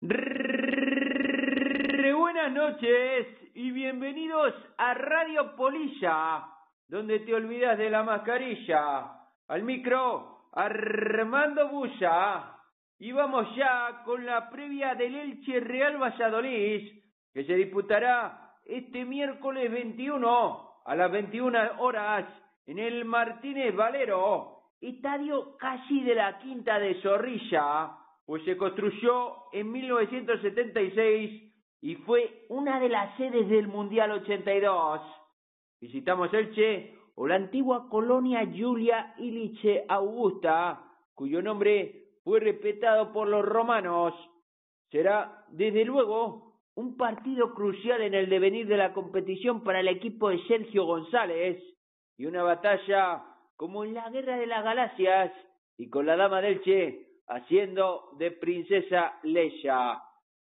Buenas noches y bienvenidos a Radio Polilla, donde te olvidas de la mascarilla. Al micro, Armando Bulla. Y vamos ya con la previa del Elche Real Valladolid, que se disputará este miércoles 21 a las 21 horas en el Martínez Valero, estadio casi de la Quinta de Zorrilla, pues se construyó en 1976 y fue una de las sedes del Mundial 82. Visitamos Elche o la antigua colonia Julia Iliche Augusta, cuyo nombre fue respetado por los romanos. Será, desde luego, un partido crucial en el devenir de la competición para el equipo de Sergio González y una batalla como en la Guerra de las Galaxias y con la Dama del Che haciendo de princesa Leia.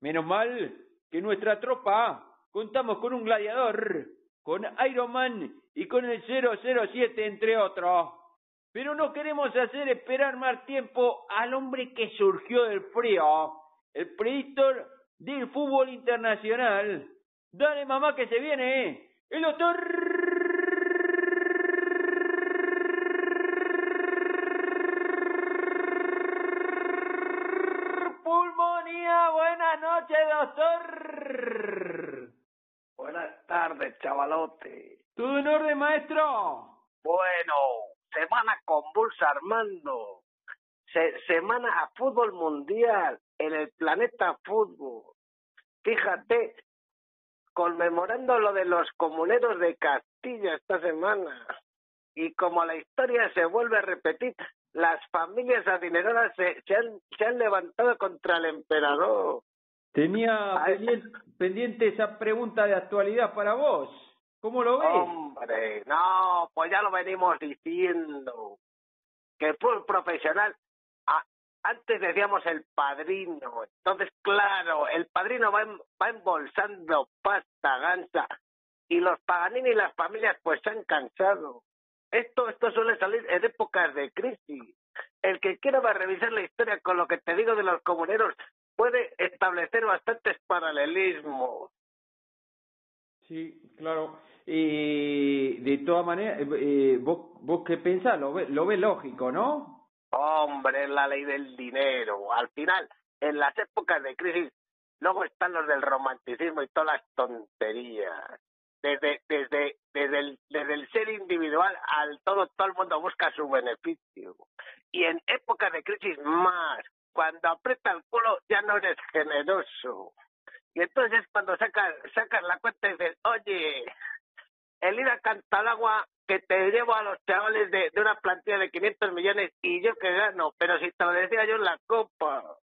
Menos mal que nuestra tropa contamos con un gladiador, con Iron Man y con el 007 entre otros. Pero no queremos hacer esperar más tiempo al hombre que surgió del frío, el predictor del fútbol internacional. Dale mamá que se viene, el buenas noches, doctor. Buenas tardes, chavalote. ¿Todo en orden, maestro? Bueno, semana convulsa, Armando. semana a fútbol mundial en el planeta fútbol. Fíjate, conmemorando lo de los comuneros de Castilla esta semana. Y como la historia se vuelve a repetir, las familias adineradas se, han, se han levantado contra el emperador. Tenía pendiente, esa pregunta de actualidad para vos. ¿Cómo lo ves? Hombre, no, pues ya lo venimos diciendo. Que el fútbol profesional, antes decíamos el padrino. Entonces, claro, el padrino va, va embolsando pasta gansa. Y los paganini y las familias pues se han cansado. Esto, esto suele salir en épocas de crisis. El que quiera va a revisar la historia con lo que te digo de los comuneros puede establecer bastantes paralelismos. Sí, claro. Y de todas maneras, eh, vos, vos qué pensás, lo ves lo ve lógico, ¿no? Hombre, la ley del dinero. Al final, en las épocas de crisis, luego están los del romanticismo y todas las tonterías desde desde desde el, desde el ser individual al todo todo el mundo busca su beneficio. Y en épocas de crisis más. Cuando aprieta el culo ya no eres generoso. Y entonces cuando sacas sacas la cuenta y dices oye el ir a agua que te llevo a los chavales de, de una plantilla de 500 millones y yo que gano pero si te lo decía yo en la copa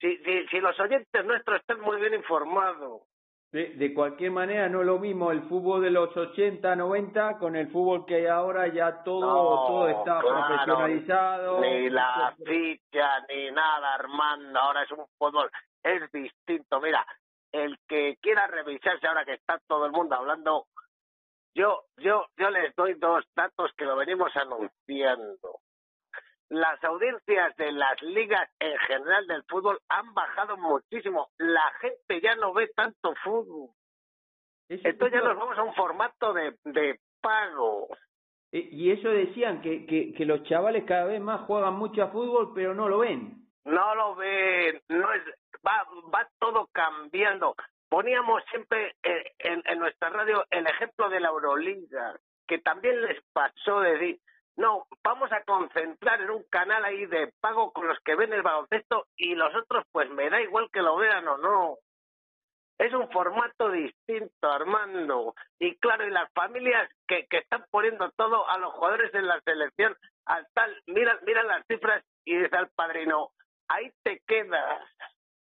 si si si los oyentes nuestros están muy bien informados de, de, cualquier manera, no es lo mismo el fútbol de los 80, 90 con el fútbol que hay ahora, ya todo, todo está profesionalizado. Ni la ficha, ni nada, Armando, ahora es un fútbol, es distinto. Mira, el que quiera revisarse ahora que está todo el mundo hablando, yo, yo, yo les doy dos datos que lo venimos anunciando las audiencias de las ligas en general del fútbol han bajado muchísimo. La gente ya no ve tanto fútbol. Entonces ya nos vamos a un formato de, de pago. Y eso decían, que, que, que los chavales cada vez más juegan mucho a fútbol, pero no lo ven. No lo ven, no es, va, va todo cambiando. Poníamos siempre en, en, en nuestra radio el ejemplo de la Euroliga, que también les pasó de decir, no, vamos a concentrar en un canal ahí de pago con los que ven el baloncesto y los otros pues me da igual que lo vean o no. Es un formato distinto, Armando. Y claro, y las familias que, que están poniendo todo a los jugadores en la selección, al tal, mira, mira las cifras y dice al padrino, ahí te quedas,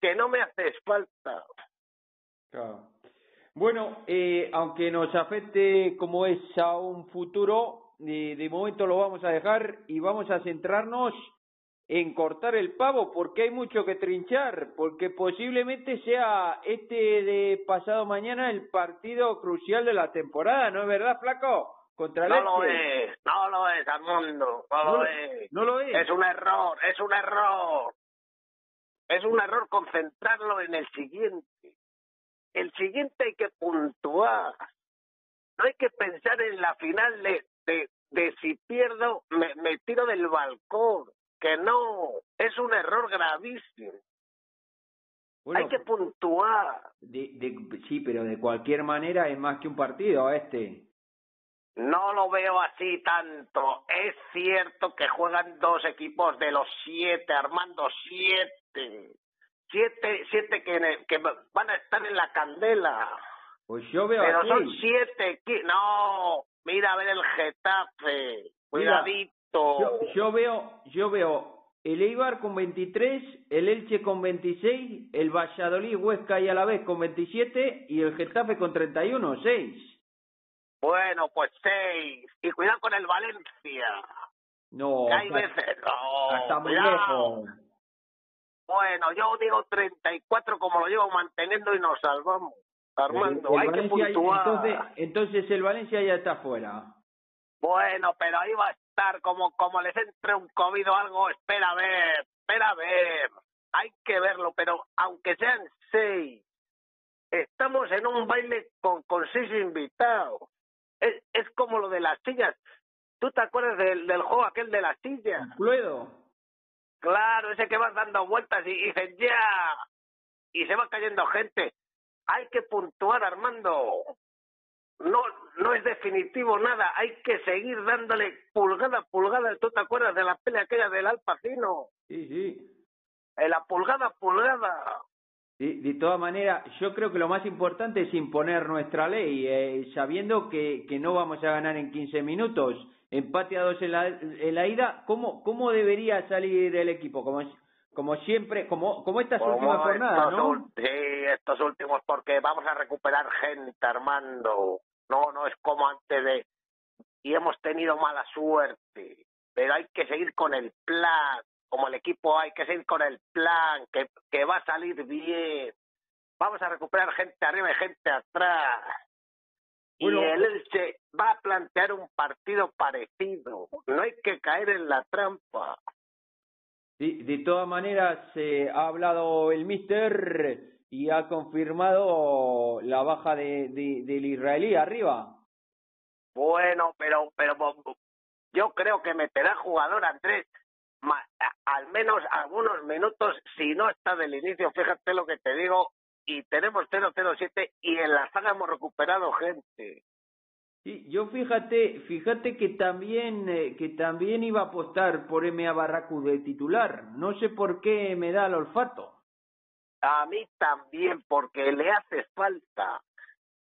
que no me haces falta. Bueno, eh, aunque nos afecte como es a un futuro, de, momento lo vamos a dejar y vamos a centrarnos en cortar el pavo porque hay mucho que trinchar, porque posiblemente sea este de pasado mañana el partido crucial de la temporada, ¿no es verdad, Flaco? Contra no lo es, no lo es, Armando, no, no lo es. No lo es. Es un error, es un error. es un error concentrarlo en el siguiente. El siguiente hay que puntuar. No hay que pensar en la final de, de, de si pierdo, me, me tiro del balcón. Que no, es un error gravísimo. Bueno, hay que puntuar. de, de, sí, pero de cualquier manera es más que un partido este. No lo veo así tanto. Es cierto que juegan dos equipos de los siete, Armando, siete. Siete, siete que, que van a estar en la candela. Pues yo veo Pero son siete. No, mira a ver el Getafe. Mira, Cuidadito. Yo, yo veo, yo veo el Eibar con 23, el Elche con 26, el Valladolid, Huesca y Alavés con 27 y el Getafe con 31, 6. Bueno, pues seis. Y cuidado con el Valencia. No, que hay está, veces. No, está muy lejos. Bueno, yo digo 34 como lo llevo manteniendo y nos salvamos. Armando, El- el hay que puntuar. entonces, entonces el Valencia ya está fuera. Bueno, pero ahí va a estar como como les entre un COVID o algo. Espera a ver, espera a ver. Hay que verlo, pero aunque sean seis, estamos en un baile con, con seis invitados. Es, es como lo de las sillas. ¿Tú te acuerdas del, del juego aquel de las sillas? Cluedo. Claro, ese que vas dando vueltas y, y dices ya. Y se va cayendo gente. Hay que puntuar, Armando. No, no es definitivo nada. Hay que seguir dándole pulgada a pulgada. ¿Tú te acuerdas de la pelea aquella del Alpacino? Sí, sí. En la pulgada a pulgada. Sí, de todas maneras, yo creo que lo más importante es imponer nuestra ley, eh, sabiendo que, que no vamos a ganar en 15 minutos. Empate a dos en la, en la ida, ¿cómo, ¿cómo debería salir el equipo? Como, como siempre, como, como estas Como últimas jornadas, ¿no? Sí, estos últimos, porque vamos a recuperar gente, Armando. No, no es como antes de... Y hemos tenido mala suerte, pero hay que seguir con el plan. Como el equipo hay que seguir con el plan, que, que va a salir bien. Vamos a recuperar gente arriba y gente atrás. Bueno. Y el Elche va a plantear un partido parecido. No hay que caer en la trampa. De todas maneras, eh, ha hablado el mister y ha confirmado la baja de, de- del israelí arriba. Bueno, pero, pero yo creo que meterá jugador Andrés al menos algunos minutos, si no está del inicio, fíjate lo que te digo, y tenemos 0-0-7 y en la saga hemos recuperado gente. Yo fíjate, fíjate que también eh, que también iba a apostar por MA Barracu de titular. No sé por qué me da el olfato. A mí también, porque le hace falta.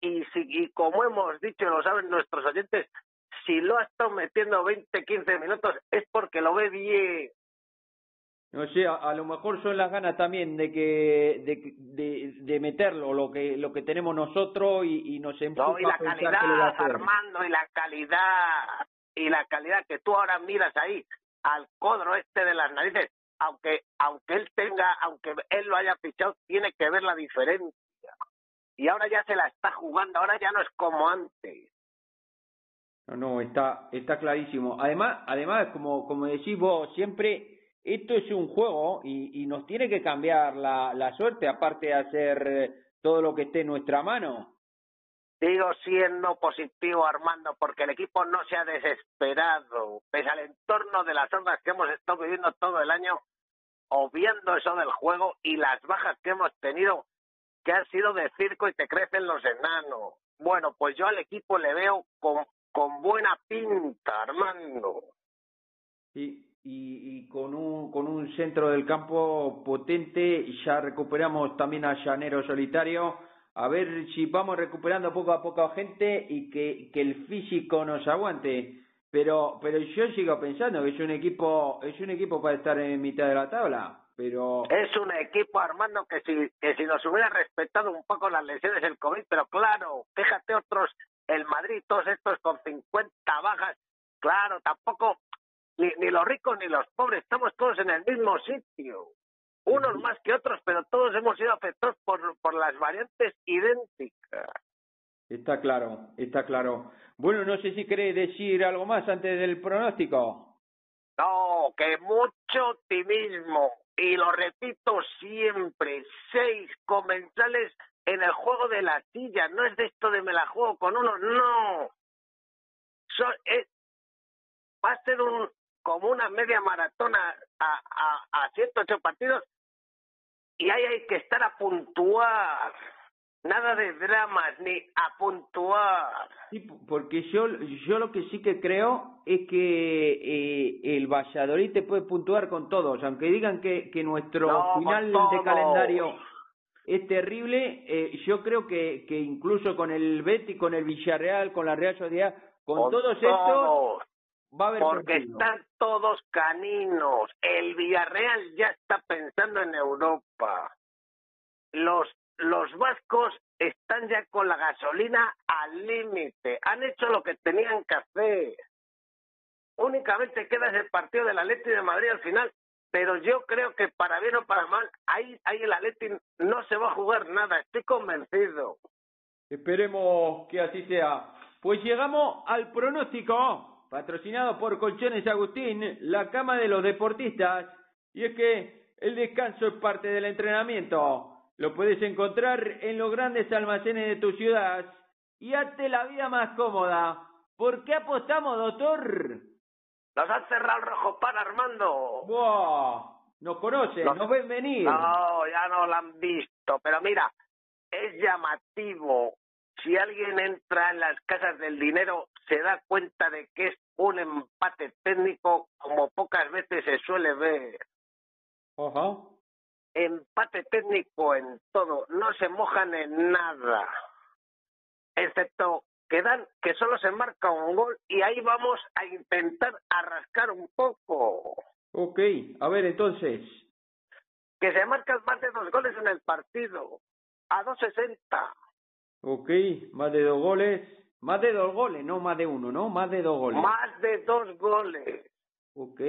Y, si, y como hemos dicho, lo saben nuestros oyentes, si lo ha estado metiendo 20, 15 minutos es porque lo ve bien. No sé, a, a lo mejor son las ganas también de que de, de, de meterlo lo que lo que tenemos nosotros y, y nos empuja No, y la a pensar que lo va a calidad, hacer. Armando, y la calidad, y la calidad que tú ahora miras ahí, al codro este de las narices, aunque aunque él tenga, aunque él lo haya fichado, tiene que ver la diferencia. Y ahora ya se la está jugando, ahora ya no es como antes. No, no, está, está clarísimo. Además, además, como, como decís vos, siempre esto es un juego y, y nos tiene que cambiar la, la suerte, aparte de hacer eh, todo lo que esté en nuestra mano. Sigo siendo positivo, Armando, porque el equipo no se ha desesperado, pese al entorno de las ondas que hemos estado viviendo todo el año, obviando eso del juego y las bajas que hemos tenido, que han sido de circo y te crecen los enanos. Bueno, pues yo al equipo le veo con, con buena pinta, Armando. Sí, y, y con un con un centro del campo potente ya recuperamos también a Llanero Solitario. A ver si vamos recuperando poco a poco gente y que, que el físico nos aguante. Pero pero yo sigo pensando que es un equipo es un equipo para estar en mitad de la tabla pero Es un equipo, Armando, que si, que si nos hubiera respetado un poco las lesiones del COVID, pero claro, fíjate otros, el Madrid, todos estos con 50 bajas, claro, tampoco, ni, ni los ricos ni los pobres, estamos todos en el mismo sitio. Unos más que otros, pero todos hemos sido afectados por, por las variantes idénticas. está claro está claro bueno no sé si querés decir algo más antes del pronóstico No, que mucho optimismo. y lo repito siempre, seis comensales en el juego de la silla. No es de esto de me la juego con uno, no. So, es, va a ser un como una media maratona a, a, a ocho partidos y ahí hay que estar a puntuar. Nada de dramas, ni a puntuar. Sí, porque yo, yo lo que sí que creo es que eh, el Valladolid te puede puntuar con todos, aunque digan que, que nuestro final de calendario es terrible, eh, yo creo que, que incluso con el Betis, con el Villarreal, con la Real Sociedad, con, todos estos va a haber porque están todos caninos. El Villarreal ya está pensando en Europa. Los los vascos están ya con la gasolina al límite. Han hecho lo que tenían que hacer. Únicamente queda ese partido del Atleti de Madrid al final, pero yo creo que para bien o para mal, ahí, ahí el Atleti no se va a jugar nada, estoy convencido. Esperemos que así sea. Pues llegamos al pronóstico, patrocinado por Colchones Agustín, la cama de los deportistas, y es que el descanso es parte del entrenamiento. Lo puedes encontrar en los grandes almacenes de tu ciudad y hazte la vida más cómoda. ¿Por qué apostamos, doctor? Nos han cerrado el rojo para Armando. ¡Buah! Nos conocen, nos, ven venir. No, ya no lo han visto. Pero mira, es llamativo. Si alguien entra en las casas del dinero, se da cuenta de que es un empate técnico como pocas veces se suele ver. Ajá empate técnico en todo, no se mojan en nada, excepto que dan que solo se marca un gol y ahí vamos a intentar arrascar un poco. Ok, a ver entonces. Que se marcan más de dos goles en el partido, a 2.60. Ok, más de dos goles, más de dos goles, no más de uno, ¿no? Más de dos goles. Más de dos goles. Ok.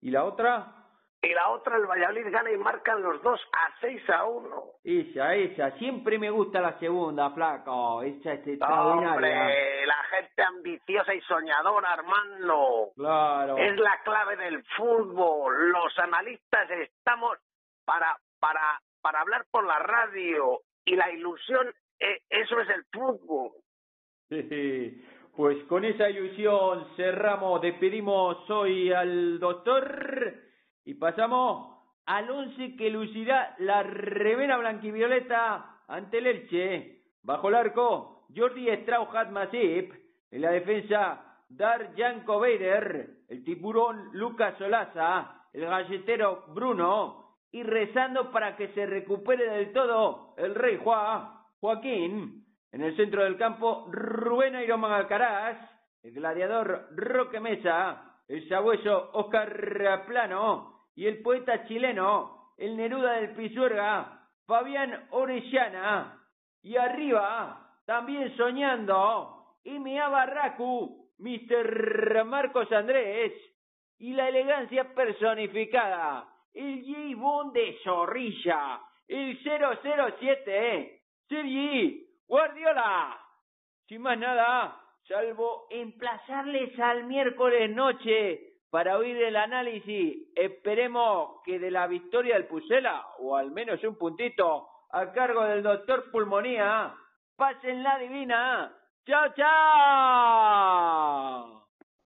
¿Y la otra? y la otra el Valladolid gana y marcan los dos a 6 a 1. Esa, esa, siempre me gusta la segunda, flaco, esa es extraordinaria. Hombre, la gente ambiciosa y soñadora, Armando. Claro. Es la clave del fútbol. Los analistas estamos para, para, para hablar por la radio y la ilusión, eso es el fútbol. Pues con esa ilusión cerramos, despedimos hoy al doctor y pasamos al once que lucirá la remera blanquivioleta ante el Elche. Bajo el arco, Jordi Strauchat Masip. En la defensa, Dar Janko Beider, el tiburón Lucas Solaza, el galletero Bruno. Y rezando para que se recupere del todo el rey Juan, Joaquín. En el centro del campo, Rubén Ayrón Alcaraz, el gladiador Roque Mesa, el sabueso Oscar Plano, y el poeta chileno, el Neruda del Pisuerga, Fabián Orellana, y arriba, también soñando, M.A. Barracu, Mr. Marcos Andrés, y la elegancia personificada, el J. de Zorrilla, el 007, Sergi Guardiola. Sin más nada, salvo emplazarles al miércoles noche para oír el análisis, esperemos que de la victoria del Pusela, o al menos un puntito, a cargo del doctor Pulmonía, pasen la divina. ¡Chao, chao!